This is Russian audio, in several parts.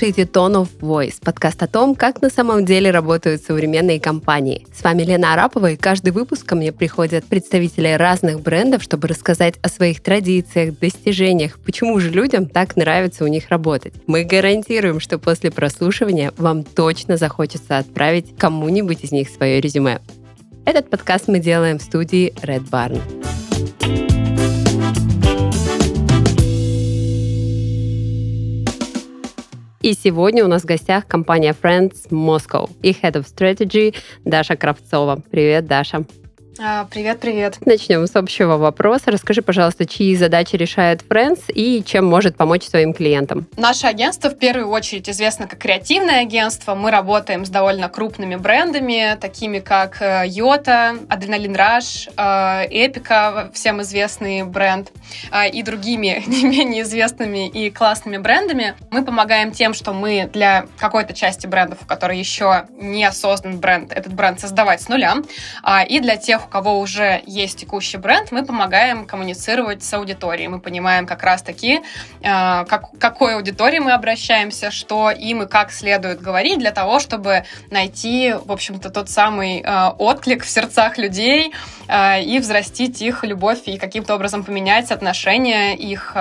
слушаете Tone of Voice, подкаст о том, как на самом деле работают современные компании. С вами Лена Арапова, и каждый выпуск ко мне приходят представители разных брендов, чтобы рассказать о своих традициях, достижениях, почему же людям так нравится у них работать. Мы гарантируем, что после прослушивания вам точно захочется отправить кому-нибудь из них свое резюме. Этот подкаст мы делаем в студии Red Barn. И сегодня у нас в гостях компания Friends Moscow и Head of Strategy Даша Кравцова. Привет, Даша. А, привет, привет. Начнем с общего вопроса. Расскажи, пожалуйста, чьи задачи решает Friends и чем может помочь своим клиентам? Наше агентство в первую очередь известно как креативное агентство. Мы работаем с довольно крупными брендами, такими как Йота, Адреналин Раш, Эпика, всем известный бренд, э, и другими не менее известными и классными брендами. Мы помогаем тем, что мы для какой-то части брендов, у которой еще не создан бренд, этот бренд создавать с нуля, а, и для тех, кого уже есть текущий бренд, мы помогаем коммуницировать с аудиторией. Мы понимаем как раз-таки, э, как, к какой аудитории мы обращаемся, что им и как следует говорить для того, чтобы найти, в общем-то, тот самый э, отклик в сердцах людей э, и взрастить их любовь и каким-то образом поменять отношения их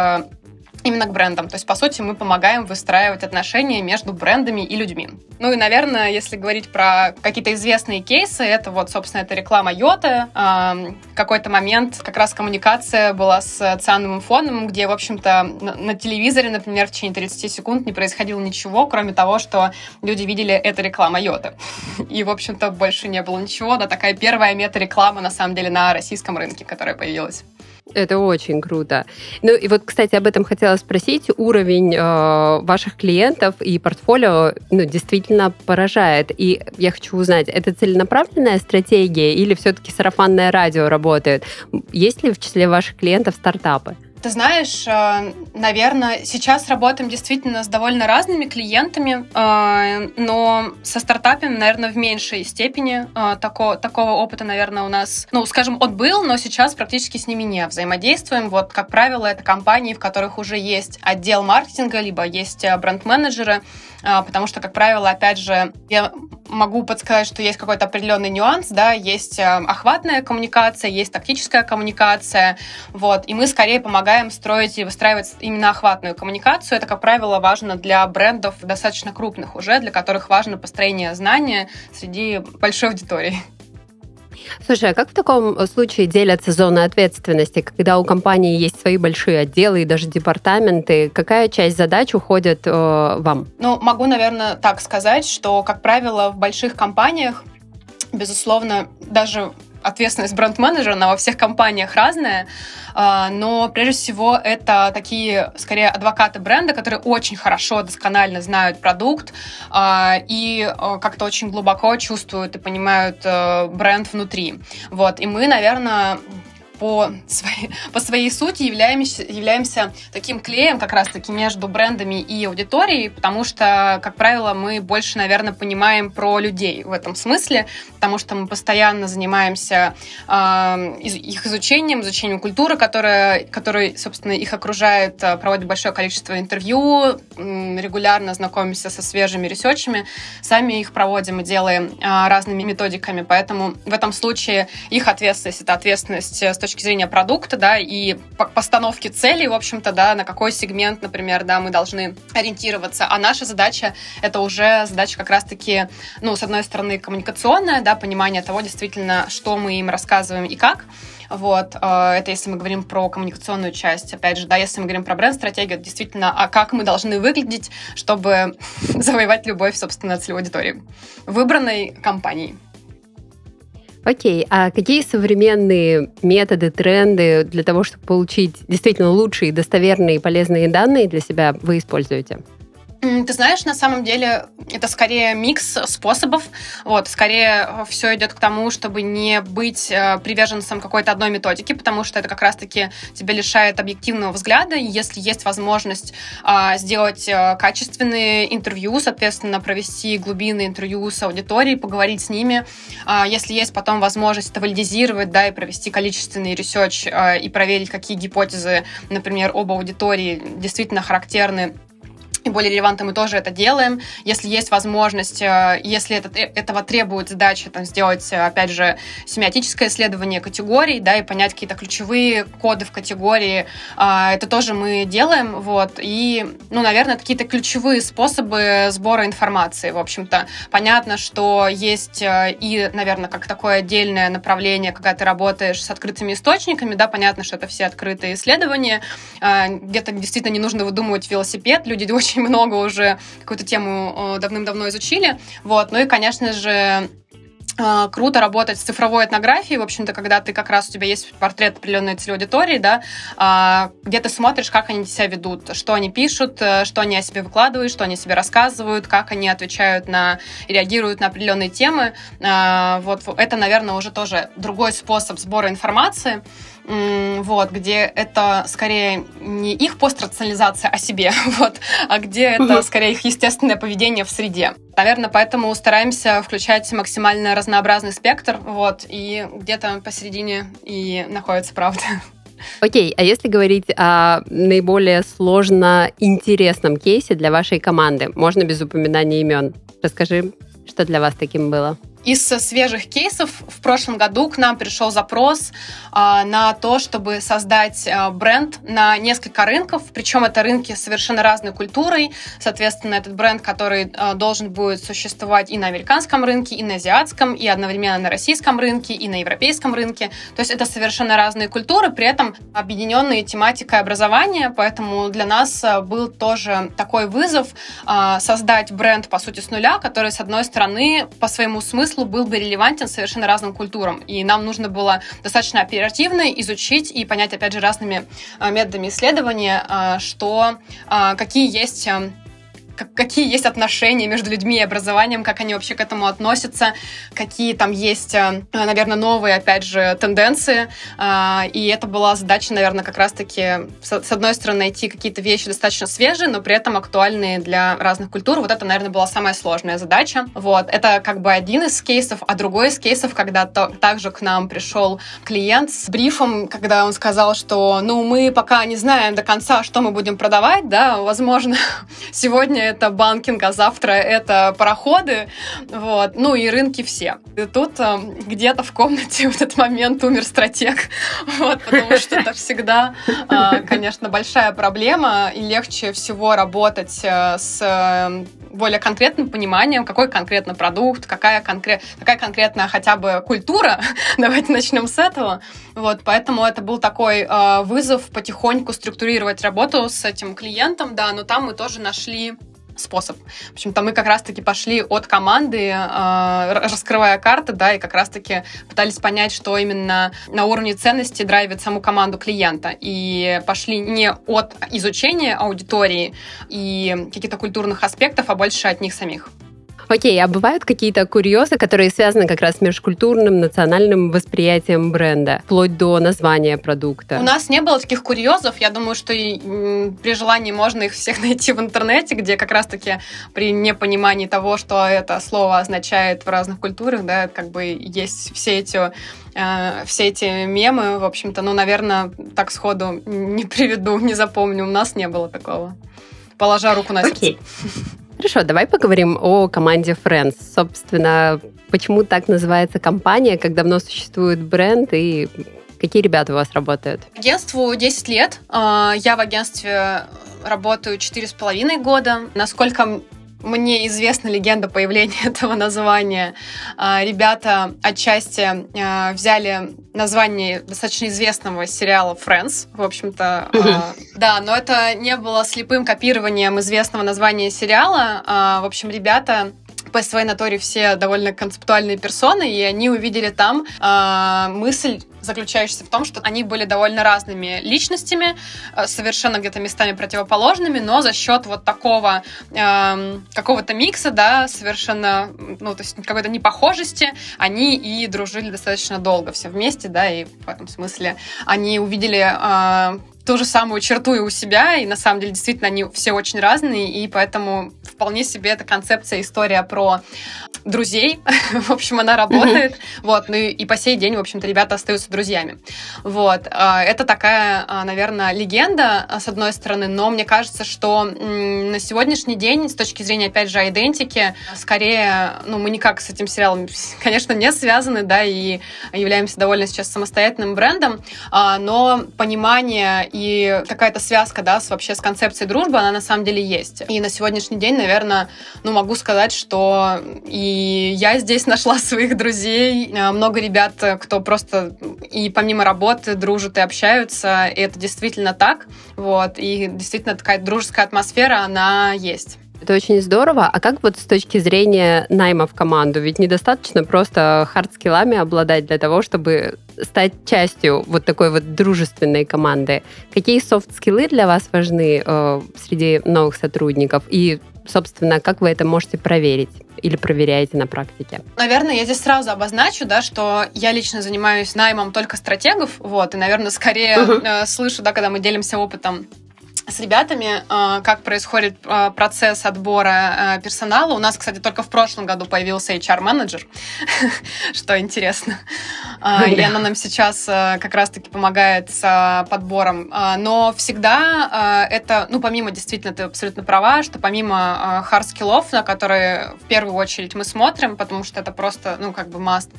именно к брендам. То есть, по сути, мы помогаем выстраивать отношения между брендами и людьми. Ну и, наверное, если говорить про какие-то известные кейсы, это вот, собственно, это реклама Йоты. В какой-то момент как раз коммуникация была с циановым фоном, где, в общем-то, на телевизоре, например, в течение 30 секунд не происходило ничего, кроме того, что люди видели это реклама Йоты. И, в общем-то, больше не было ничего. Да, такая первая мета-реклама, на самом деле, на российском рынке, которая появилась. Это очень круто. Ну и вот, кстати, об этом хотела спросить. Уровень э, ваших клиентов и портфолио ну, действительно поражает. И я хочу узнать, это целенаправленная стратегия или все-таки сарафанное радио работает? Есть ли в числе ваших клиентов стартапы? Ты знаешь, э, наверное, сейчас работаем действительно с довольно разными клиентами, э, но со стартапами, наверное, в меньшей степени э, такого, такого опыта, наверное, у нас, ну, скажем, он был, но сейчас практически с ними не взаимодействуем. Вот, как правило, это компании, в которых уже есть отдел маркетинга, либо есть бренд-менеджеры, потому что, как правило, опять же, я могу подсказать, что есть какой-то определенный нюанс, да, есть охватная коммуникация, есть тактическая коммуникация, вот, и мы скорее помогаем помогаем строить и выстраивать именно охватную коммуникацию. Это, как правило, важно для брендов достаточно крупных уже, для которых важно построение знания среди большой аудитории. Слушай, а как в таком случае делятся зоны ответственности, когда у компании есть свои большие отделы и даже департаменты? Какая часть задач уходит э, вам? Ну, могу, наверное, так сказать, что, как правило, в больших компаниях безусловно, даже ответственность бренд-менеджера, она во всех компаниях разная, а, но прежде всего это такие, скорее, адвокаты бренда, которые очень хорошо, досконально знают продукт а, и а, как-то очень глубоко чувствуют и понимают э, бренд внутри. Вот, и мы, наверное, по своей, по своей сути являемся, являемся таким клеем как раз-таки между брендами и аудиторией, потому что, как правило, мы больше, наверное, понимаем про людей в этом смысле, потому что мы постоянно занимаемся э, их изучением, изучением культуры, которая, которая, собственно, их окружает, э, проводит большое количество интервью, регулярно знакомимся со свежими ресерчами, сами их проводим и делаем э, разными методиками, поэтому в этом случае их ответственность — это ответственность с точки точки зрения продукта, да, и постановки целей, в общем-то, да, на какой сегмент, например, да, мы должны ориентироваться. А наша задача — это уже задача как раз-таки, ну, с одной стороны, коммуникационная, да, понимание того, действительно, что мы им рассказываем и как, вот, э, это если мы говорим про коммуникационную часть. Опять же, да, если мы говорим про бренд-стратегию, действительно, а как мы должны выглядеть, чтобы завоевать любовь, собственно, целевой аудитории выбранной компании. Окей, а какие современные методы, тренды для того, чтобы получить действительно лучшие, достоверные и полезные данные для себя вы используете? Ты знаешь, на самом деле это скорее микс способов. Вот, скорее э, все идет к тому, чтобы не быть э, приверженцем какой-то одной методики, потому что это как раз-таки тебя лишает объективного взгляда. И если есть возможность э, сделать э, качественные интервью, соответственно, провести глубинные интервью с аудиторией, поговорить с ними, э, если есть потом возможность это валидизировать, да, и провести количественный research э, и проверить, какие гипотезы, например, об аудитории действительно характерны более релевантно мы тоже это делаем. Если есть возможность, э, если это, э, этого требует задача, там, сделать, э, опять же, семиотическое исследование категорий, да, и понять какие-то ключевые коды в категории, а, это тоже мы делаем, вот, и, ну, наверное, какие-то ключевые способы сбора информации, в общем-то. Понятно, что есть и, наверное, как такое отдельное направление, когда ты работаешь с открытыми источниками, да, понятно, что это все открытые исследования, а, где-то действительно не нужно выдумывать велосипед, люди очень очень много уже какую-то тему э, давным-давно изучили. Вот. Ну и, конечно же, э, круто работать с цифровой этнографией, в общем-то, когда ты как раз у тебя есть портрет определенной целевой аудитории, да, а, где ты смотришь, как они себя ведут, что они пишут, э, что они о себе выкладывают, что они себе рассказывают, как они отвечают на реагируют на определенные темы. Вот это, наверное, уже тоже другой способ сбора информации вот, где это скорее не их пострационализация о себе, вот, а где это скорее их естественное поведение в среде. Наверное, поэтому стараемся включать максимально разнообразный спектр, вот, и где-то посередине и находится правда. Окей, а если говорить о наиболее сложно интересном кейсе для вашей команды, можно без упоминания имен, расскажи, что для вас таким было? Из свежих кейсов в прошлом году к нам пришел запрос а, на то, чтобы создать а, бренд на несколько рынков, причем это рынки с совершенно разной культурой. Соответственно, этот бренд, который а, должен будет существовать и на американском рынке, и на азиатском, и одновременно на российском рынке, и на европейском рынке. То есть это совершенно разные культуры, при этом объединенные тематикой образования, поэтому для нас а, был тоже такой вызов а, создать бренд, по сути, с нуля, который, с одной стороны, по своему смыслу смыслу был бы релевантен совершенно разным культурам. И нам нужно было достаточно оперативно изучить и понять, опять же, разными а, методами исследования, а, что, а, какие есть какие есть отношения между людьми и образованием, как они вообще к этому относятся, какие там есть, э, наверное, новые, опять же, тенденции. А, и это была задача, наверное, как раз-таки, с одной стороны, найти какие-то вещи достаточно свежие, но при этом актуальные для разных культур. Вот это, наверное, была самая сложная задача. Вот. Это как бы один из кейсов, а другой из кейсов, когда то, также к нам пришел клиент с брифом, когда он сказал, что, ну, мы пока не знаем до конца, что мы будем продавать, да, возможно, сегодня это банкинг, а завтра это пароходы, вот, ну и рынки все. И тут э, где-то в комнате в этот момент умер стратег, вот, потому что это всегда, э, конечно, большая проблема, и легче всего работать э, с более конкретным пониманием, какой конкретно продукт, какая, конкрет, какая конкретная хотя бы культура. Давайте начнем с этого. Вот, поэтому это был такой э, вызов потихоньку структурировать работу с этим клиентом, да, но там мы тоже нашли способ. В общем-то, мы как раз-таки пошли от команды, э, раскрывая карты, да, и как раз-таки пытались понять, что именно на уровне ценности драйвит саму команду клиента. И пошли не от изучения аудитории и каких-то культурных аспектов, а больше от них самих. Окей, а бывают какие-то курьезы, которые связаны как раз с межкультурным, национальным восприятием бренда, вплоть до названия продукта? У нас не было таких курьезов. Я думаю, что и, при желании можно их всех найти в интернете, где как раз-таки при непонимании того, что это слово означает в разных культурах, да, как бы есть все эти э, все эти мемы, в общем-то, ну, наверное, так сходу не приведу, не запомню. У нас не было такого. Положа руку на сердце. Okay. Хорошо, давай поговорим о команде Friends. Собственно, почему так называется компания, как давно существует бренд и какие ребята у вас работают? Агентству 10 лет. А, я в агентстве работаю 4,5 года. Насколько мне известна легенда появления этого названия. А, ребята отчасти а, взяли название достаточно известного сериала Friends, в общем-то. А, да, но это не было слепым копированием известного названия сериала. В общем, ребята по своей натуре все довольно концептуальные персоны, и они увидели там э, мысль заключающаяся в том, что они были довольно разными личностями, э, совершенно где-то местами противоположными, но за счет вот такого э, какого-то микса, да, совершенно, ну, то есть какой-то непохожести, они и дружили достаточно долго все вместе, да, и в этом смысле они увидели э, ту же самую черту и у себя, и на самом деле действительно они все очень разные, и поэтому вполне себе эта концепция, история про друзей. в общем, она работает. Вот, ну и, и по сей день, в общем-то, ребята остаются друзьями. Вот. А, это такая, а, наверное, легенда, с одной стороны, но мне кажется, что на сегодняшний день, с точки зрения, опять же, идентики, скорее, ну, мы никак с этим сериалом, конечно, не связаны, да, и являемся довольно сейчас самостоятельным брендом, а, но понимание и какая-то связка, да, с, вообще с концепцией дружбы, она на самом деле есть. И на сегодняшний день, наверное, ну, могу сказать, что и я здесь нашла своих друзей, а, много ребят, кто просто и помимо работы дружат и общаются, и это действительно так, вот, и действительно такая дружеская атмосфера, она есть. Это очень здорово. А как вот с точки зрения найма в команду? Ведь недостаточно просто хардскиллами обладать для того, чтобы стать частью вот такой вот дружественной команды. Какие софт-скиллы для вас важны э, среди новых сотрудников? И, собственно, как вы это можете проверить? или проверяете на практике? Наверное, я здесь сразу обозначу, да, что я лично занимаюсь наймом только стратегов, вот, и, наверное, скорее uh-huh. э, слышу, да, когда мы делимся опытом с ребятами, э, как происходит э, процесс отбора э, персонала. У нас, кстати, только в прошлом году появился HR-менеджер, что интересно. И она нам сейчас как раз-таки помогает с подбором. Но всегда это, ну, помимо, действительно, ты абсолютно права, что помимо хард-скиллов, на которые в первую очередь мы смотрим, потому что это просто, ну, как бы must,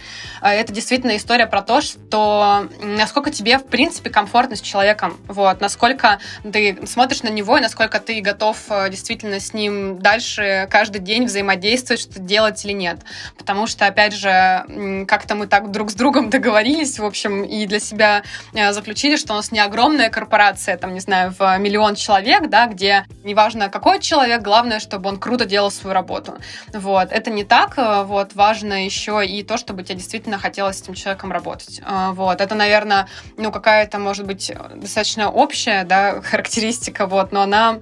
это действительно история про то, что насколько тебе, в принципе, комфортно с человеком, вот, насколько ты смотришь на него и насколько ты готов э, действительно с ним дальше каждый день взаимодействовать, что делать или нет. Потому что, опять же, как-то мы так друг с другом договорились, в общем, и для себя э, заключили, что у нас не огромная корпорация, там, не знаю, в миллион человек, да, где неважно какой человек, главное, чтобы он круто делал свою работу. Вот. Это не так. Э, вот. Важно еще и то, чтобы тебе действительно хотелось с этим человеком работать. Вот. Это, наверное, ну, какая-то, может быть, достаточно общая, да, характеристика статистика, вот, но она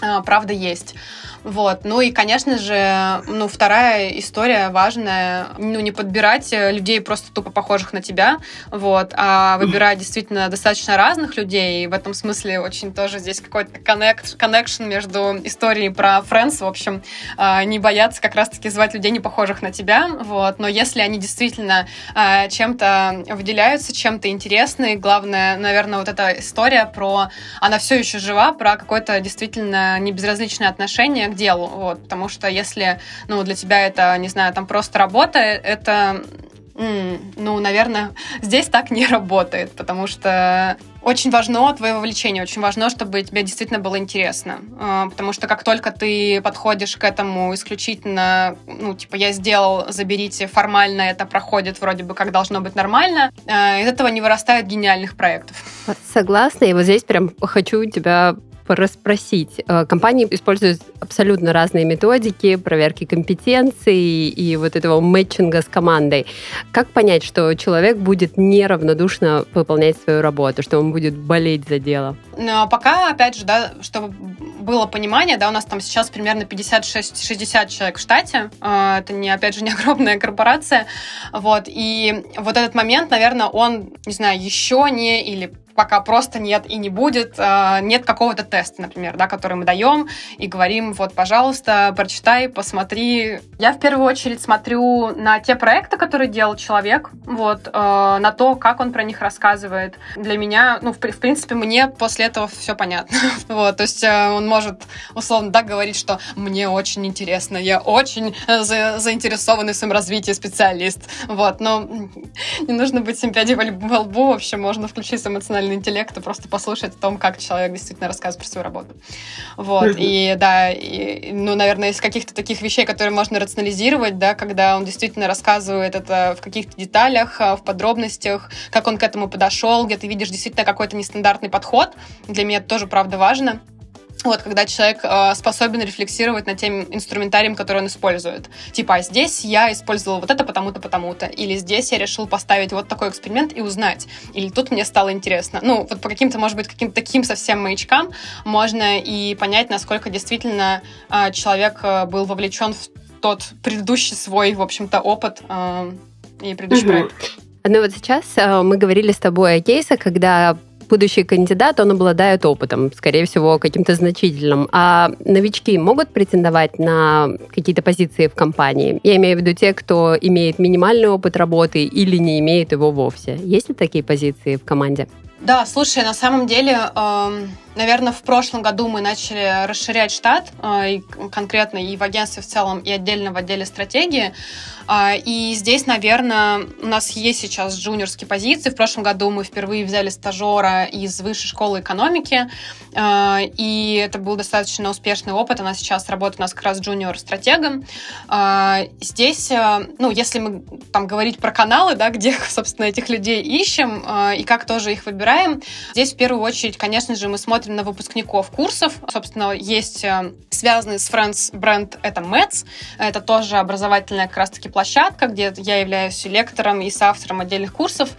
а, правда есть. Вот. Ну и, конечно же, ну, вторая история важная, ну, не подбирать людей просто тупо похожих на тебя, вот, а выбирать действительно достаточно разных людей. И в этом смысле очень тоже здесь какой-то коннект, connection между историей про Friends, в общем, а, не бояться как раз-таки звать людей, не похожих на тебя, вот. Но если они действительно а, чем-то выделяются, чем-то интересны, главное, наверное, вот эта история про... Она все еще жива, про какое-то действительно небезразличное отношение к делу, вот, потому что если, ну, для тебя это, не знаю, там просто работа, это ну, наверное, здесь так не работает, потому что очень важно твое вовлечение, очень важно, чтобы тебе действительно было интересно. А, потому что как только ты подходишь к этому исключительно, ну, типа, я сделал, заберите, формально это проходит вроде бы как должно быть нормально, а, из этого не вырастает гениальных проектов. Согласна, и вот здесь прям хочу тебя расспросить. Э, компании используют абсолютно разные методики проверки компетенций и вот этого мэтчинга с командой. Как понять, что человек будет неравнодушно выполнять свою работу, что он будет болеть за дело? Но пока, опять же, да, чтобы было понимание, да, у нас там сейчас примерно 56-60 человек в штате. Э, это не, опять же, не огромная корпорация. Вот. И вот этот момент, наверное, он, не знаю, еще не или пока просто нет и не будет, э, нет какого-то теста, например, да, который мы даем и говорим, вот, пожалуйста, прочитай, посмотри. Я в первую очередь смотрю на те проекты, которые делал человек, вот, э, на то, как он про них рассказывает. Для меня, ну, в, принципе, мне после этого все понятно. вот, то есть э, он может, условно, да, говорить, что мне очень интересно, я очень за, заинтересованный в своем развитии специалист, вот, но не нужно быть симпатией во лбу, вообще можно включить эмоциональный эмоциональный интеллект и просто послушать о том, как человек действительно рассказывает про свою работу. Вот, и да, и, ну, наверное, из каких-то таких вещей, которые можно рационализировать, да, когда он действительно рассказывает это в каких-то деталях, а, в подробностях, как он к этому подошел, где ты видишь действительно какой-то нестандартный подход. Для меня это тоже, правда, важно. Вот, когда человек э, способен рефлексировать над тем инструментарием, который он использует. Типа, а здесь я использовал вот это потому-то, потому-то. Или здесь я решил поставить вот такой эксперимент и узнать. Или тут мне стало интересно. Ну, вот по каким-то, может быть, каким-то таким совсем маячкам можно и понять, насколько действительно э, человек э, был вовлечен в тот предыдущий свой, в общем-то, опыт э, и предыдущий угу. проект. Ну вот сейчас э, мы говорили с тобой о кейсах, когда будущий кандидат, он обладает опытом, скорее всего, каким-то значительным. А новички могут претендовать на какие-то позиции в компании? Я имею в виду те, кто имеет минимальный опыт работы или не имеет его вовсе. Есть ли такие позиции в команде? Да, слушай, на самом деле, э, наверное, в прошлом году мы начали расширять штат, э, конкретно и в агентстве в целом, и отдельно в отделе стратегии. Э, и здесь, наверное, у нас есть сейчас джуниорские позиции. В прошлом году мы впервые взяли стажера из высшей школы экономики, э, и это был достаточно успешный опыт. Она сейчас работает у нас как раз джуниор-стратегом. Здесь, ну, если мы там говорить про каналы, да, где, собственно, этих людей ищем и как тоже их выбираем. Здесь в первую очередь, конечно же, мы смотрим на выпускников курсов. Собственно, есть э, связанный с Friends бренд, это Mets. Это тоже образовательная как раз-таки площадка, где я являюсь лектором и соавтором отдельных курсов.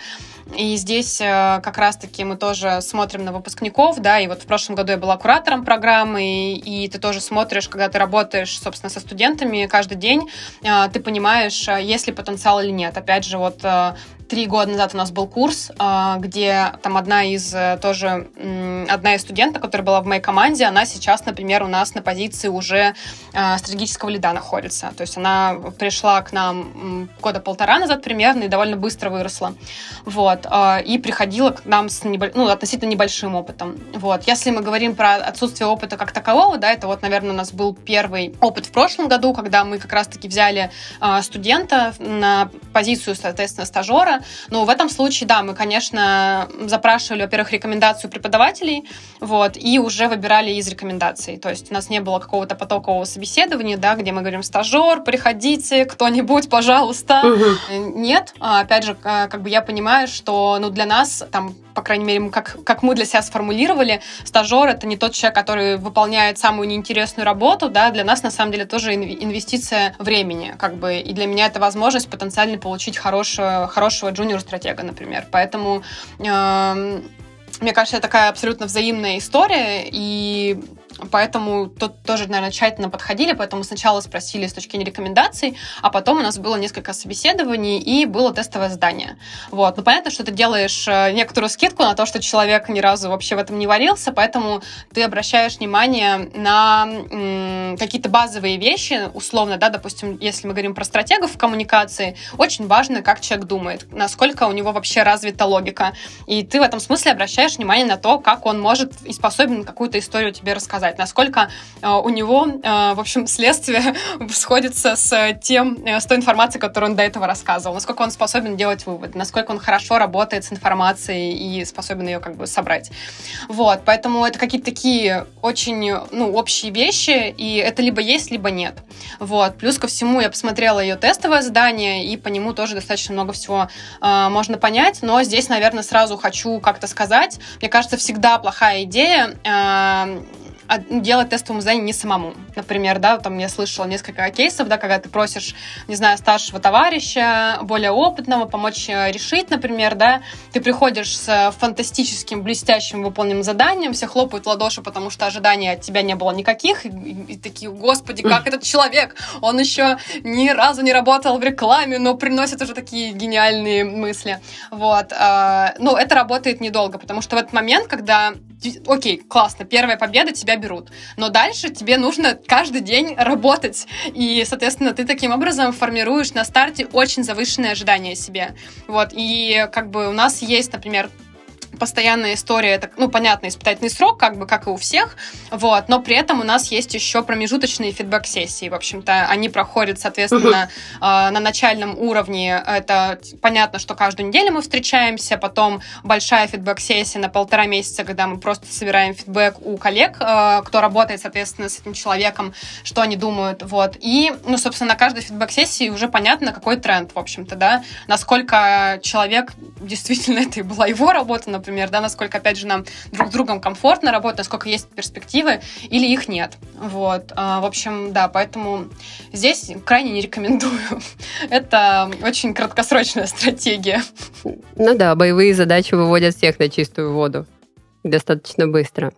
И здесь э, как раз-таки мы тоже смотрим на выпускников, да, и вот в прошлом году я была куратором программы, и, и ты тоже смотришь, когда ты работаешь, собственно, со студентами каждый день, э, ты понимаешь, есть ли потенциал или нет. Опять же, вот три года назад у нас был курс, а, где там одна из э, тоже одна из студенток, которая была в моей команде, она сейчас, например, у нас на позиции уже а, стратегического лида находится. То есть она пришла к нам года полтора назад примерно и довольно быстро выросла. Вот. А, и приходила к нам с небо... ну, относительно небольшим опытом. Вот. Если мы говорим про отсутствие опыта как такового, да, это вот, наверное, у нас был первый опыт в прошлом году, когда мы как раз-таки взяли студента на позицию, соответственно, стажера, но в этом случае, да, мы, конечно, запрашивали, во-первых, рекомендацию преподавателей, вот, и уже выбирали из рекомендаций. То есть у нас не было какого-то потокового собеседования, да, где мы говорим, стажер, приходите, кто-нибудь, пожалуйста. Угу. Нет, а, опять же, как бы я понимаю, что, ну, для нас, там, по крайней мере, как, как мы для себя сформулировали, стажер — это не тот человек, который выполняет самую неинтересную работу, да, для нас, на самом деле, тоже инвестиция времени, как бы, и для меня это возможность потенциально получить хорошего, хорошего джуниор-стратега, например. Поэтому э, мне кажется, это такая абсолютно взаимная история, и Поэтому тут тоже, наверное, тщательно подходили, поэтому сначала спросили с точки зрения рекомендаций, а потом у нас было несколько собеседований и было тестовое задание. Вот. Ну, понятно, что ты делаешь э, некоторую скидку на то, что человек ни разу вообще в этом не варился, поэтому ты обращаешь внимание на какие-то базовые вещи, условно, да, допустим, если мы говорим про стратегов в коммуникации, очень важно, как человек думает, насколько у него вообще развита логика. И ты в этом смысле обращаешь внимание на то, как он может и способен какую-то историю тебе рассказать сказать, насколько э, у него, э, в общем, следствие сходится с тем, э, с той информацией, которую он до этого рассказывал, насколько он способен делать выводы, насколько он хорошо работает с информацией и способен ее как бы собрать. Вот, поэтому это какие-то такие очень, ну, общие вещи, и это либо есть, либо нет. Вот, плюс ко всему я посмотрела ее тестовое задание, и по нему тоже достаточно много всего э, можно понять, но здесь, наверное, сразу хочу как-то сказать, мне кажется, всегда плохая идея э, делать тестовое задание не самому. Например, да, там я слышала несколько кейсов, да, когда ты просишь, не знаю, старшего товарища, более опытного, помочь э, решить, например, да, ты приходишь с фантастическим, блестящим выполненным заданием, все хлопают в ладоши, потому что ожиданий от тебя не было никаких, и, и, такие, господи, как этот человек, он еще ни разу не работал в рекламе, но приносит уже такие гениальные мысли. Вот. А, ну, это работает недолго, потому что в этот момент, когда окей, классно, первая победа, тебя берут. Но дальше тебе нужно каждый день работать. И, соответственно, ты таким образом формируешь на старте очень завышенные ожидания себе. Вот. И как бы у нас есть, например, постоянная история, это, ну, понятно, испытательный срок, как бы, как и у всех, вот, но при этом у нас есть еще промежуточные фидбэк-сессии, в общем-то, они проходят, соответственно, э, на начальном уровне, это понятно, что каждую неделю мы встречаемся, потом большая фидбэк-сессия на полтора месяца, когда мы просто собираем фидбэк у коллег, э, кто работает, соответственно, с этим человеком, что они думают, вот, и, ну, собственно, на каждой фидбэк-сессии уже понятно, какой тренд, в общем-то, да, насколько человек, действительно, это и была его работа, например, да, насколько, опять же, нам друг с другом комфортно работать, насколько есть перспективы или их нет. Вот. А, в общем, да, поэтому здесь крайне не рекомендую. Это очень краткосрочная стратегия. Ну да, боевые задачи выводят всех на чистую воду достаточно быстро.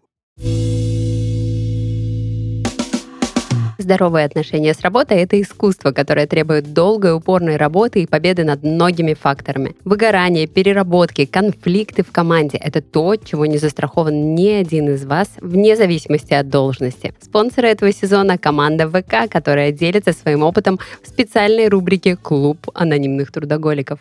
Здоровые отношения с работой – это искусство, которое требует долгой, упорной работы и победы над многими факторами. Выгорание, переработки, конфликты в команде – это то, чего не застрахован ни один из вас, вне зависимости от должности. Спонсоры этого сезона – команда ВК, которая делится своим опытом в специальной рубрике «Клуб анонимных трудоголиков».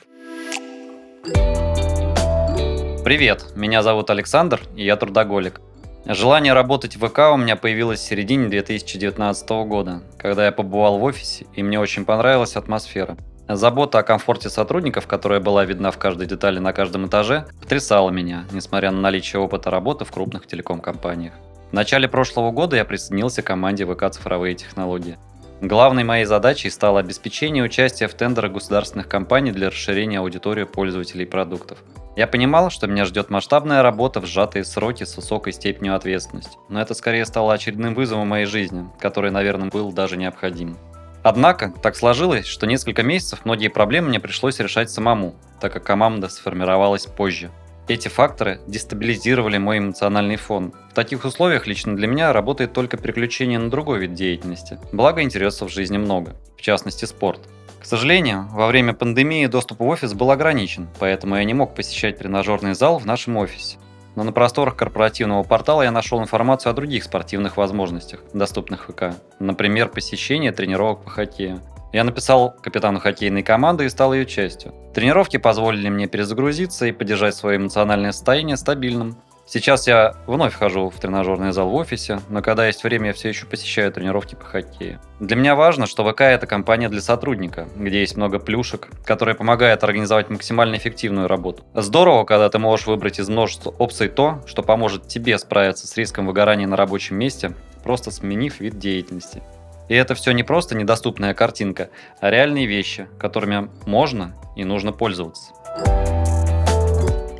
Привет, меня зовут Александр, и я трудоголик. Желание работать в ВК у меня появилось в середине 2019 года, когда я побывал в офисе, и мне очень понравилась атмосфера. Забота о комфорте сотрудников, которая была видна в каждой детали на каждом этаже, потрясала меня, несмотря на наличие опыта работы в крупных телеком-компаниях. В начале прошлого года я присоединился к команде ВК «Цифровые технологии». Главной моей задачей стало обеспечение участия в тендерах государственных компаний для расширения аудитории пользователей продуктов. Я понимал, что меня ждет масштабная работа в сжатые сроки с высокой степенью ответственности, но это скорее стало очередным вызовом моей жизни, который, наверное, был даже необходим. Однако, так сложилось, что несколько месяцев многие проблемы мне пришлось решать самому, так как команда сформировалась позже. Эти факторы дестабилизировали мой эмоциональный фон. В таких условиях лично для меня работает только переключение на другой вид деятельности. Благо интересов в жизни много, в частности спорт. К сожалению, во время пандемии доступ в офис был ограничен, поэтому я не мог посещать тренажерный зал в нашем офисе. Но на просторах корпоративного портала я нашел информацию о других спортивных возможностях, доступных в ВК. Например, посещение тренировок по хоккею. Я написал капитану хоккейной команды и стал ее частью. Тренировки позволили мне перезагрузиться и поддержать свое эмоциональное состояние стабильным. Сейчас я вновь хожу в тренажерный зал в офисе, но когда есть время, я все еще посещаю тренировки по хоккею. Для меня важно, что ВК это компания для сотрудника, где есть много плюшек, которые помогают организовать максимально эффективную работу. Здорово, когда ты можешь выбрать из множества опций то, что поможет тебе справиться с риском выгорания на рабочем месте, просто сменив вид деятельности. И это все не просто недоступная картинка, а реальные вещи, которыми можно и нужно пользоваться.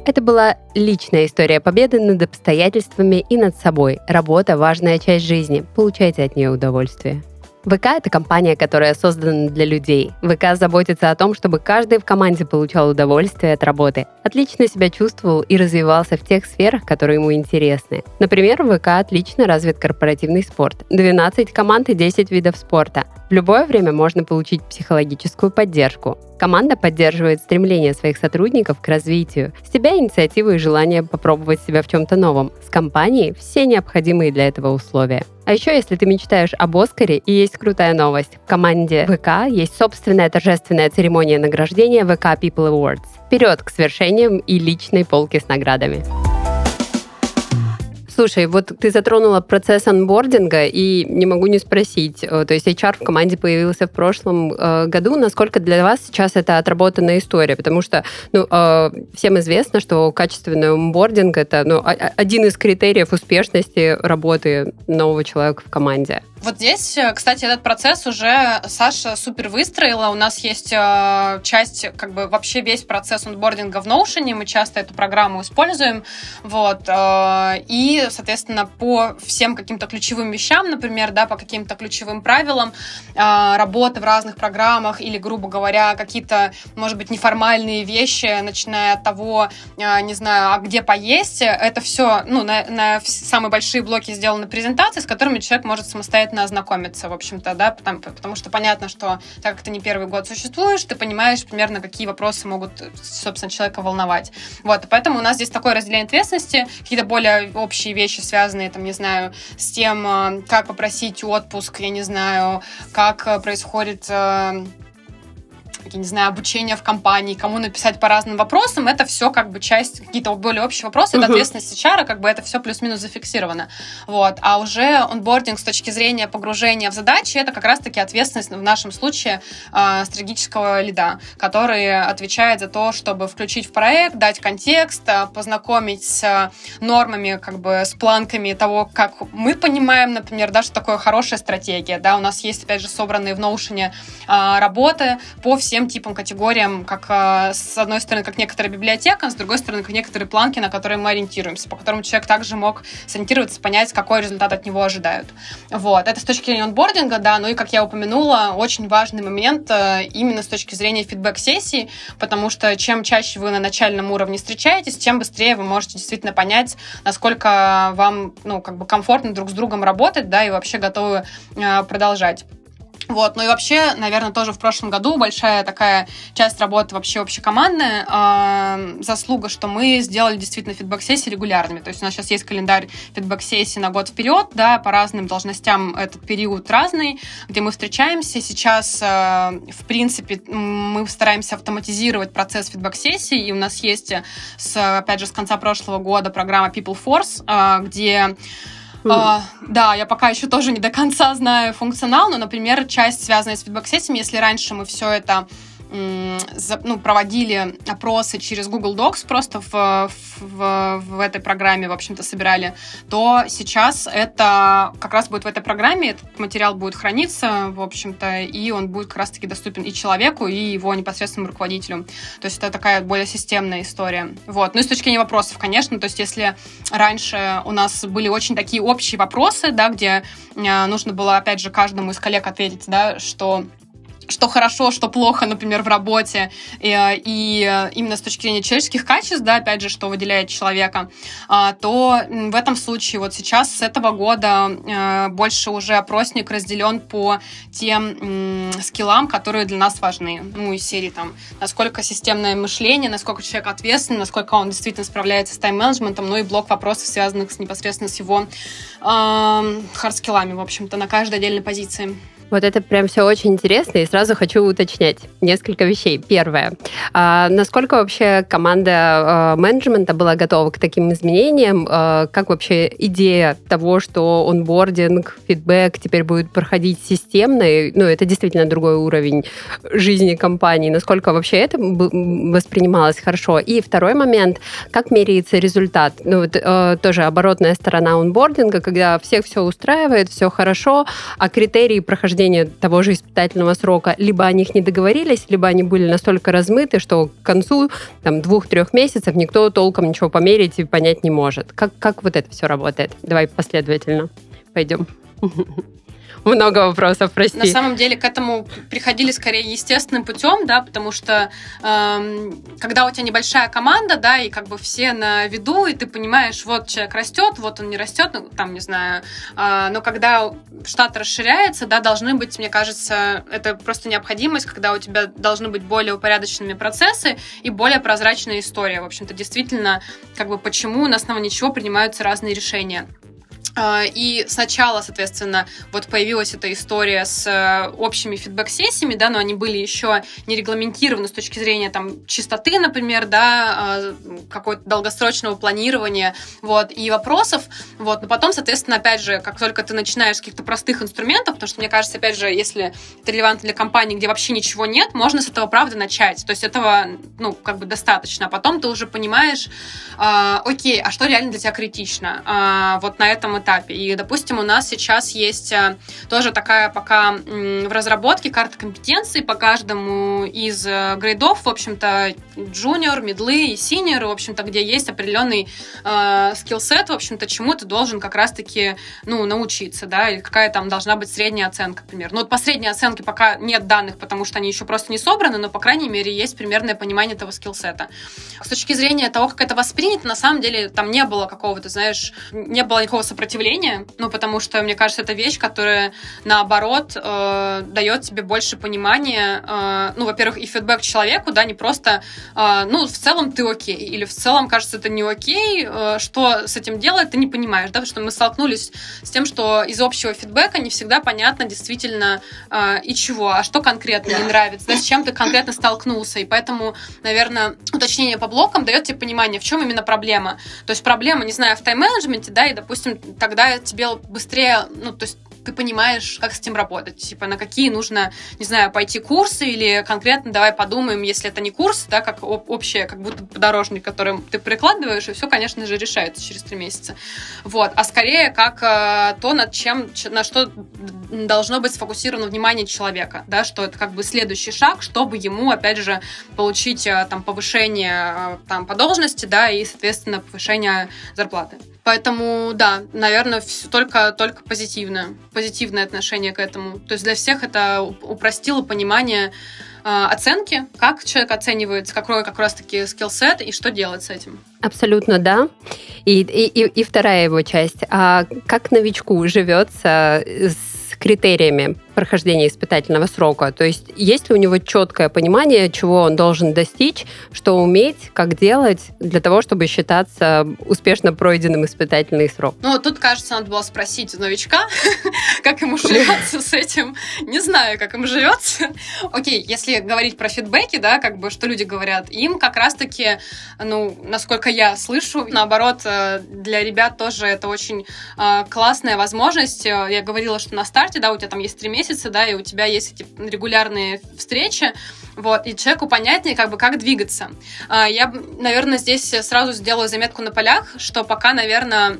Это была личная история победы над обстоятельствами и над собой. Работа – важная часть жизни. Получайте от нее удовольствие. ВК — это компания, которая создана для людей. ВК заботится о том, чтобы каждый в команде получал удовольствие от работы, отлично себя чувствовал и развивался в тех сферах, которые ему интересны. Например, ВК отлично развит корпоративный спорт. 12 команд и 10 видов спорта. В любое время можно получить психологическую поддержку. Команда поддерживает стремление своих сотрудников к развитию, с тебя инициативы и желание попробовать себя в чем-то новом. С компанией все необходимые для этого условия. А еще, если ты мечтаешь об Оскаре, и есть крутая новость. В команде ВК есть собственная торжественная церемония награждения ВК People Awards. Вперед к свершениям и личной полке с наградами. Слушай, вот ты затронула процесс анбординга, и не могу не спросить, э, то есть HR в команде появился в прошлом э, году, насколько для вас сейчас это отработанная история? Потому что ну, э, всем известно, что качественный анбординг это ну, один из критериев успешности работы нового человека в команде. Вот здесь, э, кстати, этот процесс уже Саша супер выстроила. У нас есть э, часть, как бы вообще весь процесс онбординга в Notion, мы часто эту программу используем. Вот. Э, и, соответственно, по всем каким-то ключевым вещам, например, да, по каким-то ключевым правилам работы в разных программах или, грубо говоря, какие-то, может быть, неформальные вещи, начиная от того, не знаю, а где поесть, это все, ну, на, на самые большие блоки сделаны презентации, с которыми человек может самостоятельно обязательно ознакомиться, в общем-то, да, потому, потому что понятно, что так как ты не первый год существуешь, ты понимаешь примерно, какие вопросы могут, собственно, человека волновать. Вот, поэтому у нас здесь такое разделение ответственности, какие-то более общие вещи, связанные, там, не знаю, с тем, э, как попросить отпуск, я не знаю, как э, происходит э, я не знаю, обучение в компании, кому написать по разным вопросам, это все как бы часть, какие-то более общие вопросы, это ответственность HR, как бы это все плюс-минус зафиксировано. Вот. А уже онбординг с точки зрения погружения в задачи, это как раз-таки ответственность в нашем случае э, стратегического лида, который отвечает за то, чтобы включить в проект, дать контекст, а, познакомить с нормами, как бы с планками того, как мы понимаем, например, да, что такое хорошая стратегия. Да, у нас есть, опять же, собранные в Notion э, работы по всем всем типам, категориям, как э, с одной стороны, как некоторая библиотека, с другой стороны, как некоторые планки, на которые мы ориентируемся, по которым человек также мог сориентироваться, понять, какой результат от него ожидают. Вот. Это с точки зрения онбординга, да, ну и, как я упомянула, очень важный момент э, именно с точки зрения фидбэк-сессии, потому что чем чаще вы на начальном уровне встречаетесь, тем быстрее вы можете действительно понять, насколько вам, ну, как бы комфортно друг с другом работать, да, и вообще готовы э, продолжать. Вот, ну и вообще, наверное, тоже в прошлом году большая такая часть работы вообще общекомандная э, заслуга, что мы сделали действительно фидбэк-сессии регулярными. То есть у нас сейчас есть календарь фидбэк-сессий на год вперед, да, по разным должностям этот период разный, где мы встречаемся. Сейчас, э, в принципе, мы стараемся автоматизировать процесс фидбэк-сессий, и у нас есть, с, опять же, с конца прошлого года программа People Force, э, где а, да, я пока еще тоже не до конца знаю функционал, но, например, часть, связанная с фидбэк-сессиями, если раньше мы все это ну, проводили опросы через Google Docs просто в, в, в этой программе, в общем-то, собирали, то сейчас это как раз будет в этой программе, этот материал будет храниться, в общем-то, и он будет как раз-таки доступен и человеку, и его непосредственному руководителю. То есть это такая более системная история. Вот. Ну и с точки зрения вопросов, конечно, то есть если раньше у нас были очень такие общие вопросы, да, где э, нужно было, опять же, каждому из коллег ответить, да, что что хорошо, что плохо, например, в работе, и, и именно с точки зрения человеческих качеств, да, опять же, что выделяет человека, а, то в этом случае вот сейчас с этого года э, больше уже опросник разделен по тем скиллам, которые для нас важны. Ну, из серии там, насколько системное мышление, насколько человек ответственный, насколько он действительно справляется с тайм-менеджментом, ну и блок вопросов, связанных с, непосредственно с его э, хардскиллами, в общем-то, на каждой отдельной позиции. Вот это прям все очень интересно, и сразу хочу уточнять несколько вещей. Первое. А, насколько вообще команда а, менеджмента была готова к таким изменениям? А, как вообще идея того, что онбординг, фидбэк теперь будет проходить системно? И, ну, это действительно другой уровень жизни компании. Насколько вообще это воспринималось хорошо? И второй момент. Как меряется результат? Ну, вот, а, тоже оборотная сторона онбординга, когда всех все устраивает, все хорошо, а критерии прохождения прохождения того же испытательного срока, либо о них не договорились, либо они были настолько размыты, что к концу там, двух-трех месяцев никто толком ничего померить и понять не может. Как, как вот это все работает? Давай последовательно пойдем. много вопросов, прости. На самом деле к этому приходили скорее естественным путем, да, потому что эм, когда у тебя небольшая команда, да, и как бы все на виду, и ты понимаешь, вот человек растет, вот он не растет, ну, там, не знаю, э, но когда штат расширяется, да, должны быть, мне кажется, это просто необходимость, когда у тебя должны быть более упорядоченными процессы и более прозрачная история, в общем-то, действительно, как бы почему на основании чего принимаются разные решения. А, и сначала, соответственно, вот появилась эта история с э, общими фидбэк-сессиями, да, но они были еще не регламентированы с точки зрения там чистоты, например, да, а, какого-то долгосрочного планирования, вот, и вопросов, вот, но потом, соответственно, опять же, как только ты начинаешь с каких-то простых инструментов, потому что, мне кажется, опять же, если это релевантно для компании, где вообще ничего нет, можно с этого, правда, начать, то есть этого, ну, как бы достаточно, а потом ты уже понимаешь, э, окей, а что реально для тебя критично, э, вот на этом этапе. И, допустим, у нас сейчас есть э, тоже такая пока в разработке карта компетенций по каждому из э, грейдов, в общем-то, junior, медлы и senior, в общем-то, где есть определенный э, скиллсет, в общем-то, чему ты должен как раз-таки, ну, научиться, да, или какая там должна быть средняя оценка, например. Ну, вот по средней оценке пока нет данных, потому что они еще просто не собраны, но, по крайней мере, есть примерное понимание этого скиллсета. С точки зрения того, как это воспринято, на самом деле, там не было какого-то, знаешь, не было никакого сопротивления сопротивление, ну, потому что, мне кажется, это вещь, которая, наоборот, э, дает тебе больше понимания, э, ну, во-первых, и фидбэк человеку, да, не просто, э, ну, в целом ты окей, или в целом, кажется, это не окей, э, что с этим делать, ты не понимаешь, да, потому что мы столкнулись с тем, что из общего фидбэка не всегда понятно действительно э, и чего, а что конкретно не нравится, да, с чем ты конкретно столкнулся, и поэтому, наверное, уточнение по блокам дает тебе понимание, в чем именно проблема. То есть проблема, не знаю, в тайм-менеджменте, да, и, допустим, тогда тебе быстрее, ну, то есть ты понимаешь, как с этим работать, типа на какие нужно, не знаю, пойти курсы или конкретно давай подумаем, если это не курс, да, как общее, как будто подорожник, который ты прикладываешь, и все, конечно же, решается через три месяца. Вот, а скорее как э, то, над чем, на что должно быть сфокусировано внимание человека, да, что это как бы следующий шаг, чтобы ему, опять же, получить э, там повышение э, там по должности, да, и, соответственно, повышение зарплаты. Поэтому, да, наверное, только, только позитивное, позитивное отношение к этому. То есть для всех это упростило понимание э, оценки, как человек оценивается, какой как раз-таки скиллсет и что делать с этим. Абсолютно, да. И, и, и вторая его часть. А как новичку живется с критериями прохождения испытательного срока. То есть есть ли у него четкое понимание, чего он должен достичь, что уметь, как делать для того, чтобы считаться успешно пройденным испытательный срок? Ну, тут, кажется, надо было спросить у новичка, как ему живется с этим. Не знаю, как ему живется. Окей, если говорить про фидбэки, да, как бы, что люди говорят, им как раз-таки, ну, насколько я слышу, наоборот, э, для ребят тоже это очень э, классная возможность. Я говорила, что на старте, да, у тебя там есть три месяца, месяца, да, и у тебя есть эти регулярные встречи, вот, и человеку понятнее, как бы, как двигаться. А, я, наверное, здесь сразу сделаю заметку на полях, что пока, наверное,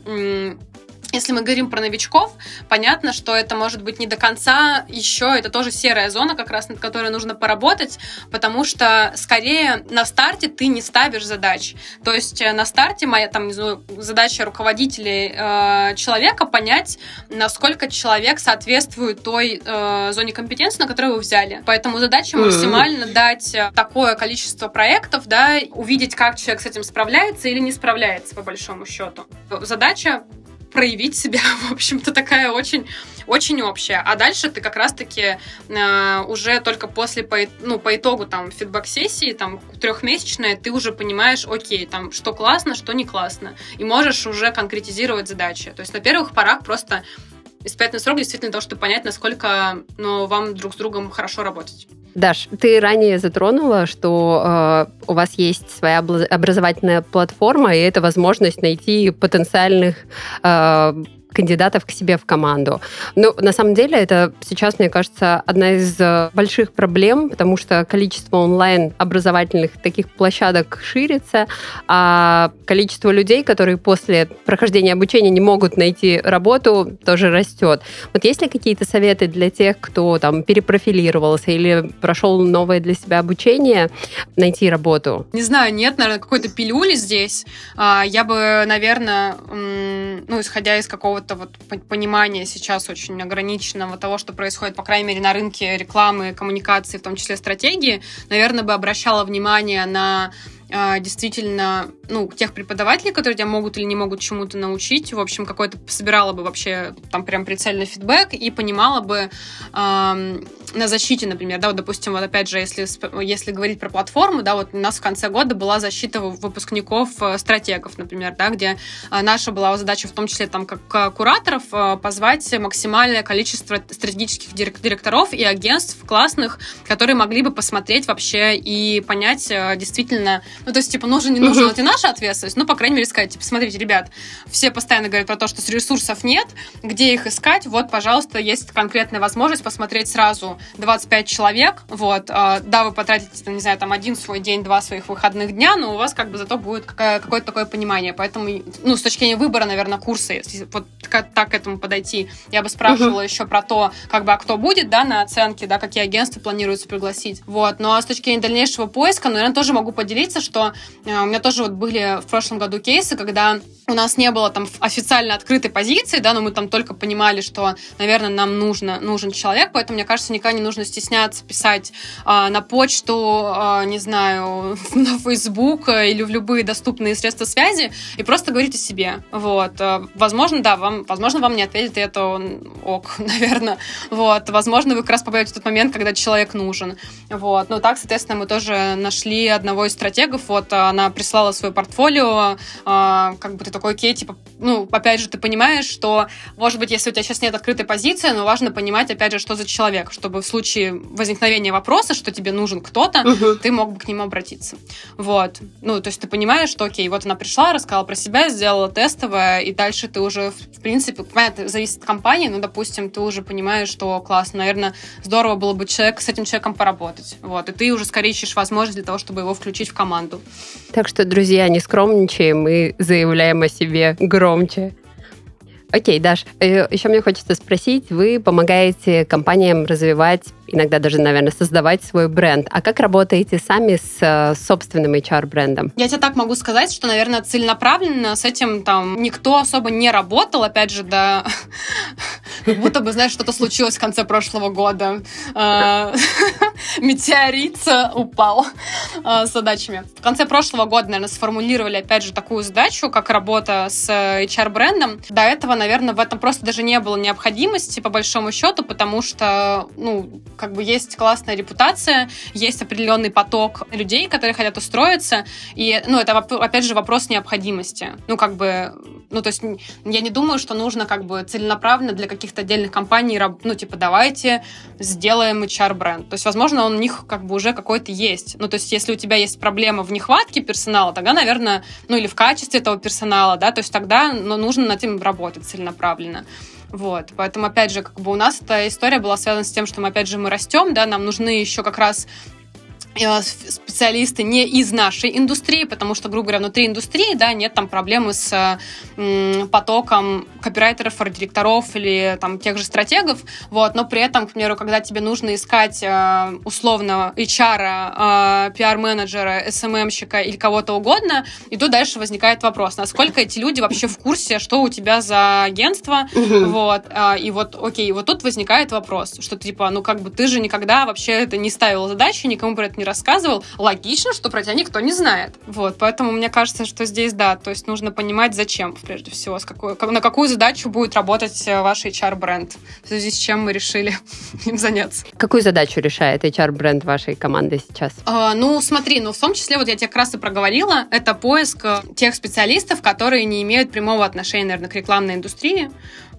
если мы говорим про новичков, понятно, что это может быть не до конца еще, это тоже серая зона, как раз над которой нужно поработать, потому что скорее на старте ты не ставишь задач. То есть э, на старте моя там, не знаю, задача руководителей э, человека понять, насколько человек соответствует той э, зоне компетенции, на которую вы взяли. Поэтому задача максимально дать э, такое количество проектов, да, увидеть, как человек с этим справляется или не справляется, по большому счету. Задача проявить себя, в общем-то, такая очень, очень общая. А дальше ты как раз-таки э, уже только после, по, ну, по итогу там фидбэк-сессии, там, трехмесячная, ты уже понимаешь, окей, там, что классно, что не классно. И можешь уже конкретизировать задачи. То есть на первых порах просто испытательный срок действительно то, чтобы понять, насколько ну, вам друг с другом хорошо работать. Даш, ты ранее затронула, что э, у вас есть своя образовательная платформа, и это возможность найти потенциальных э, кандидатов к себе в команду. Но на самом деле это сейчас, мне кажется, одна из э, больших проблем, потому что количество онлайн-образовательных таких площадок ширится, а количество людей, которые после прохождения обучения не могут найти работу, тоже растет. Вот есть ли какие-то советы для тех, кто там перепрофилировался или прошел новое для себя обучение, найти работу? Не знаю, нет, наверное, какой-то пилюли здесь. А, я бы, наверное, ну, исходя из какого-то какого-то вот понимания сейчас очень ограниченного того, что происходит, по крайней мере, на рынке рекламы, коммуникации, в том числе стратегии, наверное, бы обращала внимание на действительно, ну, тех преподавателей, которые тебя могут или не могут чему-то научить, в общем, какой-то собирала бы вообще там прям прицельный фидбэк и понимала бы э, на защите, например, да, вот, допустим, вот опять же, если, если говорить про платформу, да, вот у нас в конце года была защита выпускников э, стратегов, например, да, где э, наша была задача в том числе там как кураторов э, позвать максимальное количество стратегических директоров и агентств классных, которые могли бы посмотреть вообще и понять действительно, ну, то есть, типа, нужен, не нужен, это наша ответственность. Ну, по крайней мере, сказать, типа, смотрите, ребят, все постоянно говорят про то, что ресурсов нет, где их искать, вот, пожалуйста, есть конкретная возможность посмотреть сразу 25 человек, вот, а, да, вы потратите, не знаю, там, один свой день, два своих выходных дня, но у вас, как бы, зато будет какое-то такое понимание, поэтому, ну, с точки зрения выбора, наверное, курса, если вот так к этому подойти, я бы спрашивала uh-huh. еще про то, как бы, а кто будет, да, на оценке, да, какие агентства планируется пригласить, вот, ну, а с точки зрения дальнейшего поиска, ну, наверное, тоже могу поделиться, что э, у меня тоже вот были в прошлом году кейсы, когда у нас не было там официально открытой позиции, да, но мы там только понимали, что, наверное, нам нужно, нужен человек, поэтому, мне кажется, никогда не нужно стесняться писать э, на почту, э, не знаю, на Facebook или в любые доступные средства связи и просто говорить о себе, вот. Возможно, да, вам, возможно, вам не ответит, это ок, наверное, вот. Возможно, вы как раз попадете в тот момент, когда человек нужен, вот. Но так, соответственно, мы тоже нашли одного из стратегов, вот, она прислала свое портфолио, как бы ты такой, окей, типа, ну, опять же, ты понимаешь, что, может быть, если у тебя сейчас нет открытой позиции, но важно понимать, опять же, что за человек, чтобы случае возникновения вопроса, что тебе нужен кто-то, угу. ты мог бы к нему обратиться. Вот. Ну, то есть ты понимаешь, что, окей, вот она пришла, рассказала про себя, сделала тестовое, и дальше ты уже, в принципе, понятно, зависит от компании, но, допустим, ты уже понимаешь, что классно, наверное, здорово было бы человек, с этим человеком поработать. Вот. И ты уже скорее ищешь возможность для того, чтобы его включить в команду. Так что, друзья, не скромничаем и заявляем о себе громче. Окей, Даш, э, еще мне хочется спросить, вы помогаете компаниям развивать, иногда даже, наверное, создавать свой бренд. А как работаете сами с э, собственным HR-брендом? Я тебе так могу сказать, что, наверное, целенаправленно с этим там никто особо не работал, опять же, да, как будто бы, знаешь, что-то случилось в конце прошлого года. А, метеорит упал а, с задачами. В конце прошлого года, наверное, сформулировали, опять же, такую задачу, как работа с HR-брендом. До этого, наверное, в этом просто даже не было необходимости, по большому счету, потому что, ну, как бы есть классная репутация, есть определенный поток людей, которые хотят устроиться, и, ну, это, опять же, вопрос необходимости. Ну, как бы, ну, то есть я не думаю, что нужно как бы целенаправленно для каких-то отдельных компаний, ну, типа, давайте сделаем HR-бренд. То есть, возможно, он у них как бы уже какой-то есть. Ну, то есть, если у тебя есть проблема в нехватке персонала, тогда, наверное, ну, или в качестве этого персонала, да, то есть тогда ну, нужно над этим работать целенаправленно. Вот, поэтому, опять же, как бы у нас эта история была связана с тем, что мы, опять же, мы растем, да, нам нужны еще как раз специалисты не из нашей индустрии, потому что, грубо говоря, внутри индустрии, да, нет там проблемы с м, потоком копирайтеров, директоров или там тех же стратегов, вот, но при этом, к примеру, когда тебе нужно искать э, условно HR, э, PR-менеджера, SMM-щика или кого-то угодно, и тут дальше возникает вопрос, насколько эти люди вообще в курсе, что у тебя за агентство, вот, э, и вот, окей, вот тут возникает вопрос, что типа, ну как бы ты же никогда вообще это не ставил задачи, никому про это не не рассказывал, логично, что про тебя никто не знает. Вот, поэтому мне кажется, что здесь, да, то есть нужно понимать, зачем, прежде всего, с какой, на какую задачу будет работать э, ваш HR-бренд, в связи с чем мы решили им заняться. Какую задачу решает HR-бренд вашей команды сейчас? А, ну, смотри, ну, в том числе, вот я тебе как раз и проговорила, это поиск э, тех специалистов, которые не имеют прямого отношения, наверное, к рекламной индустрии,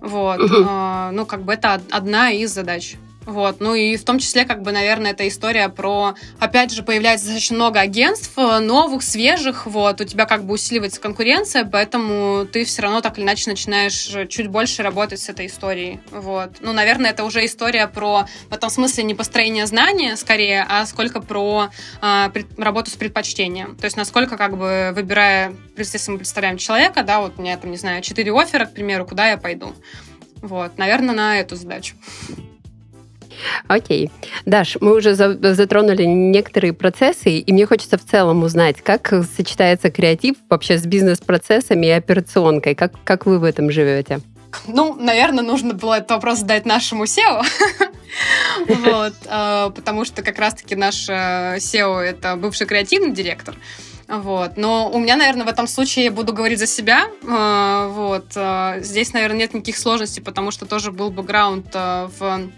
вот. Uh-huh. Ну, как бы это одна из задач. Вот, ну и в том числе, как бы, наверное, эта история про, опять же, появляется достаточно много агентств, э, новых, свежих, вот, у тебя как бы усиливается конкуренция, поэтому ты все равно так или иначе начинаешь чуть больше работать с этой историей, вот. Ну, наверное, это уже история про, в этом смысле, не построение знания, скорее, а сколько про э, пред, работу с предпочтением, то есть насколько, как бы, выбирая, если мы представляем человека, да, вот у меня там, не знаю, четыре оффера, к примеру, куда я пойду, вот, наверное, на эту задачу. Окей. Даш, мы уже затронули некоторые процессы, и мне хочется в целом узнать, как сочетается креатив вообще с бизнес-процессами и операционкой. Как, как вы в этом живете? Ну, наверное, нужно было этот вопрос задать нашему SEO. Вот, а, потому что как раз-таки наш э, SEO — это бывший креативный директор. Вот. Но у меня, наверное, в этом случае я буду говорить за себя. А, вот. А, здесь, наверное, нет никаких сложностей, потому что тоже был бэкграунд в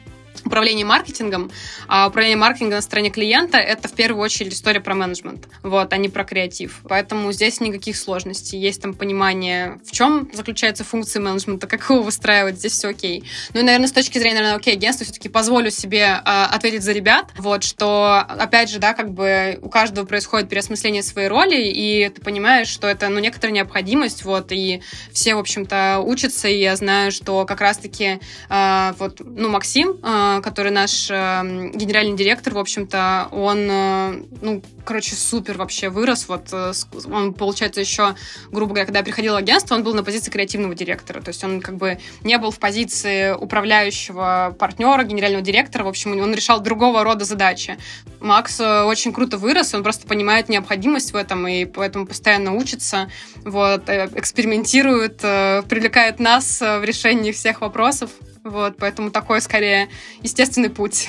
управление маркетингом, а управление маркетингом на стороне клиента — это в первую очередь история про менеджмент, вот, а не про креатив. Поэтому здесь никаких сложностей. Есть там понимание, в чем заключается функция менеджмента, как его выстраивать, здесь все окей. Ну и, наверное, с точки зрения, наверное, окей, агентство все-таки позволю себе э, ответить за ребят, вот, что, опять же, да, как бы у каждого происходит переосмысление своей роли, и ты понимаешь, что это, ну, некоторая необходимость, вот, и все, в общем-то, учатся, и я знаю, что как раз-таки, э, вот, ну, Максим, э, который наш эм, генеральный директор, в общем-то, он, э, ну, короче, супер вообще вырос. Вот э, он, получается, еще, грубо говоря, когда я приходила в агентство, он был на позиции креативного директора. То есть он как бы не был в позиции управляющего партнера, генерального директора. В общем, он решал другого рода задачи. Макс э, очень круто вырос, он просто понимает необходимость в этом и поэтому постоянно учится, вот, экспериментирует, привлекает нас в решении всех вопросов. Вот, поэтому такой, скорее, естественный путь.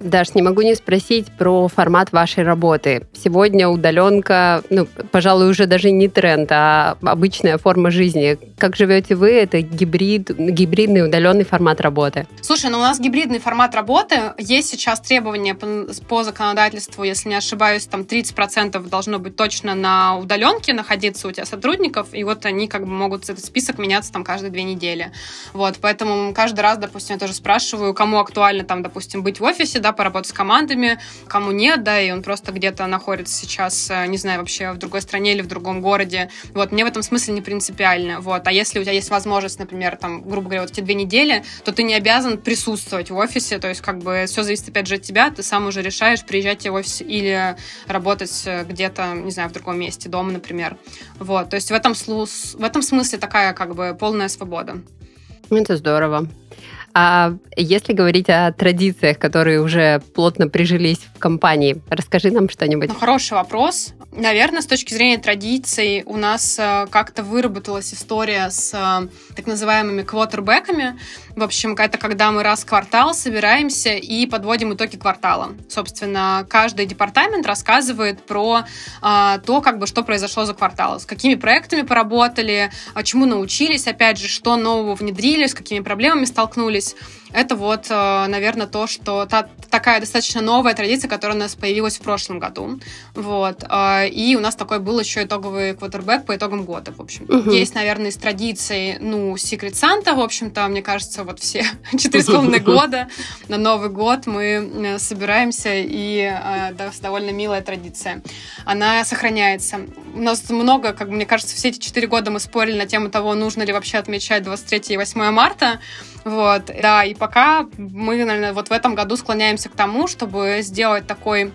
Даш, не могу не спросить про формат вашей работы. Сегодня удаленка, ну, пожалуй, уже даже не тренд, а обычная форма жизни. Как живете вы? Это гибрид, гибридный удаленный формат работы? Слушай, ну у нас гибридный формат работы. Есть сейчас требования по, по законодательству, если не ошибаюсь, там 30% должно быть точно на удаленке находиться у тебя сотрудников, и вот они как бы могут этот список меняться там каждые две недели. Вот, поэтому каждый раз, допустим, я тоже спрашиваю, кому актуально там, допустим, быть в офисе, да, поработать с командами, кому нет, да, и он просто где-то находится сейчас, э, не знаю, вообще в другой стране или в другом городе. Вот, мне в этом смысле не принципиально. Вот, а если у тебя есть возможность, например, там, грубо говоря, вот эти две недели, то ты не обязан присутствовать в офисе, то есть как бы все зависит опять же от тебя, ты сам уже решаешь, приезжать в офис или работать э, где-то, не знаю, в другом месте, дома, например. Вот, то есть в этом, в этом смысле такая как бы полная свобода. Это здорово. А если говорить о традициях, которые уже плотно прижились в компании, расскажи нам что-нибудь. Ну, хороший вопрос. Наверное, с точки зрения традиций у нас э, как-то выработалась история с э, так называемыми квотербеками. В общем, это когда мы раз в квартал собираемся и подводим итоги квартала. Собственно, каждый департамент рассказывает про э, то, как бы, что произошло за квартал, с какими проектами поработали, чему научились, опять же, что нового внедрили, с какими проблемами столкнулись. Это вот, э, наверное, то, что та, такая достаточно новая традиция, которая у нас появилась в прошлом году. Вот. Э, и у нас такой был еще итоговый квотербек по итогам года, в общем. Угу. Есть, наверное, из традиций, ну, Secret Santa, в общем-то, мне кажется, вот все четыре с половиной года на Новый год мы э, собираемся, и да, довольно милая традиция. Она сохраняется. У нас много, как мне кажется, все эти четыре года мы спорили на тему того, нужно ли вообще отмечать 23 и 8 марта. Вот, да, и пока мы, наверное, вот в этом году склоняемся к тому, чтобы сделать такой,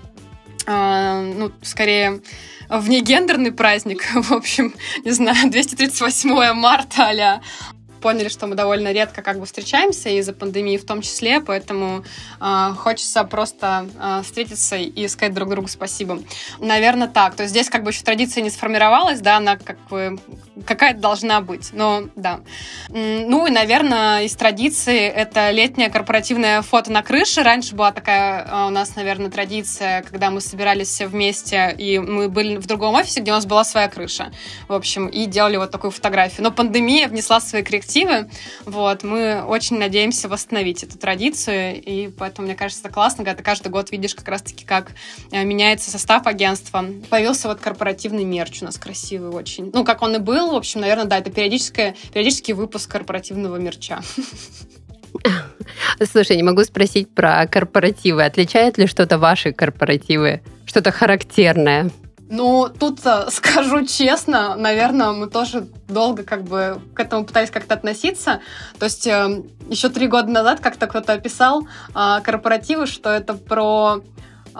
э, ну, скорее, внегендерный праздник, в общем, не знаю, 238 марта а поняли, что мы довольно редко как бы встречаемся из-за пандемии в том числе, поэтому э, хочется просто э, встретиться и сказать друг другу спасибо. Наверное, так. То есть здесь как бы еще традиция не сформировалась, да, она как бы какая-то должна быть, но да. Ну и, наверное, из традиции это летнее корпоративное фото на крыше. Раньше была такая э, у нас, наверное, традиция, когда мы собирались все вместе, и мы были в другом офисе, где у нас была своя крыша, в общем, и делали вот такую фотографию. Но пандемия внесла свои коррективы коллективы. Вот, мы очень надеемся восстановить эту традицию, и поэтому, мне кажется, это классно, когда ты каждый год видишь как раз-таки, как э, меняется состав агентства. Появился вот корпоративный мерч у нас красивый очень. Ну, как он и был, в общем, наверное, да, это периодическое, периодический выпуск корпоративного мерча. Слушай, не могу спросить про корпоративы. Отличают ли что-то ваши корпоративы? Что-то характерное? Ну, тут скажу честно, наверное, мы тоже долго как бы к этому пытались как-то относиться. То есть э, еще три года назад как-то кто-то описал э, корпоративы, что это про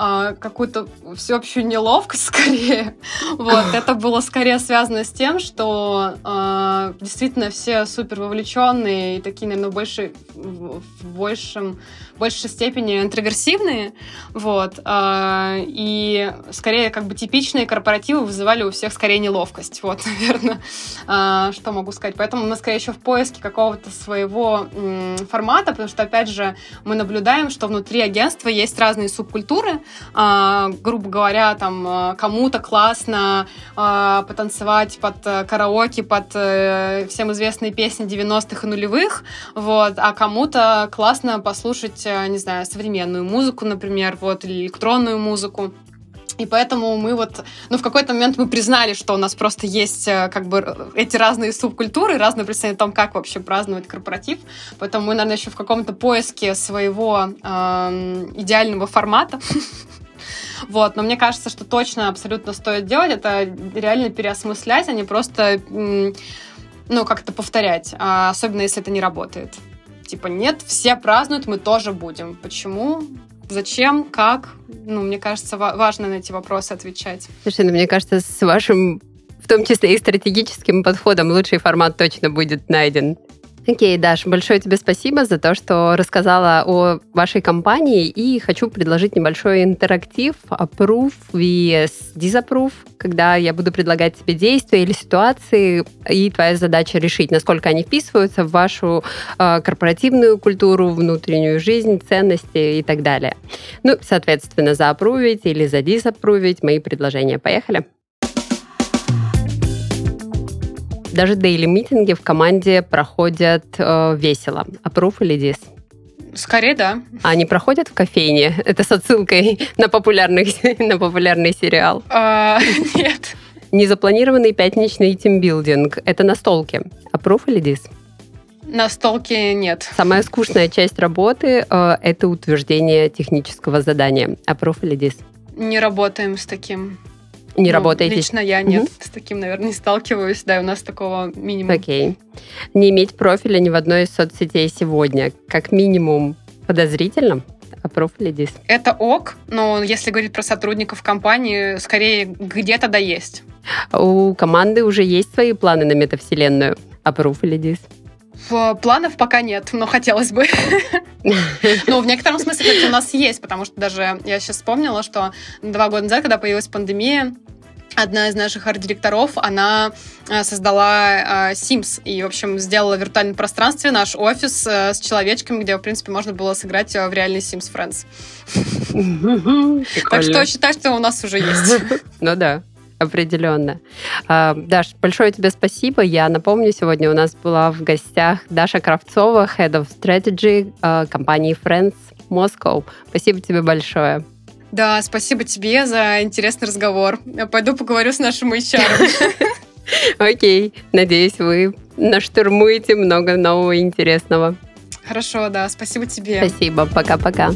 а, какую-то всеобщую неловкость скорее. Вот, это было скорее связано с тем, что а, действительно все супер вовлеченные и такие, наверное, больше, в, в большем, большей степени интроверсивные. Вот, а, и скорее как бы типичные корпоративы вызывали у всех скорее неловкость. Вот, наверное, а, что могу сказать. Поэтому мы скорее еще в поиске какого-то своего м, формата, потому что, опять же, мы наблюдаем, что внутри агентства есть разные субкультуры, а, грубо говоря, там а, кому-то классно а, потанцевать под э, караоке, под а, всем известные песни 90-х и нулевых, вот, а кому-то классно послушать, э, не знаю, современную музыку, например, вот, или электронную музыку. И поэтому мы вот, ну, в какой-то момент мы признали, что у нас просто есть как бы эти разные субкультуры, разные представления о том, как вообще праздновать корпоратив. Поэтому мы, наверное, еще в каком-то поиске своего э, идеального формата. Вот, но мне кажется, что точно абсолютно стоит делать, это реально переосмыслять, а не просто, ну, как-то повторять, а особенно если это не работает. Типа, нет, все празднуют, мы тоже будем. Почему? Зачем? Как? Ну, мне кажется, важно на эти вопросы отвечать. Слушай, ну, мне кажется, с вашим, в том числе и стратегическим подходом, лучший формат точно будет найден. Окей, Даш, большое тебе спасибо за то, что рассказала о вашей компании и хочу предложить небольшой интерактив approve vs disapprove, когда я буду предлагать тебе действия или ситуации, и твоя задача решить, насколько они вписываются в вашу э, корпоративную культуру, внутреннюю жизнь, ценности и так далее. Ну, соответственно, заапрувить или задисапрувить мои предложения. Поехали. Даже дейли митинги в команде проходят э, весело. Approve или дис? Скорее, да. А они проходят в кофейне? Это с отсылкой на, популярный на популярный сериал. А, нет. Незапланированный пятничный тимбилдинг. Это на столке. Approve или дис? На столке нет. Самая скучная часть работы э, – это утверждение технического задания. Approve или дис? Не работаем с таким. Не Ну, работаете? Лично я нет, с таким, наверное, не сталкиваюсь. Да, у нас такого минимум. Окей. Не иметь профиля ни в одной из соцсетей сегодня. Как минимум подозрительно. Approve или дис? Это ок, но если говорить про сотрудников компании, скорее где-то да есть. У команды уже есть свои планы на метавселенную. Approve или дис? В- Планов пока нет, но хотелось бы. Ну, в некотором смысле, кстати, у нас есть, потому что даже я сейчас вспомнила, что два года назад, когда появилась пандемия, одна из наших арт-директоров, она э, создала э, Sims и, в общем, сделала в виртуальном пространстве наш офис э, с человечками, где, в принципе, можно было сыграть э, в реальный Sims Friends. Так что считай, что у нас уже есть. Ну да, определенно. А, Даш, большое тебе спасибо. Я напомню, сегодня у нас была в гостях Даша Кравцова, Head of Strategy э, компании Friends Moscow. Спасибо тебе большое. Да, спасибо тебе за интересный разговор. Я пойду поговорю с нашим HR. Окей, надеюсь, вы наштурмуете много нового интересного. Хорошо, да, спасибо тебе. Спасибо, пока-пока.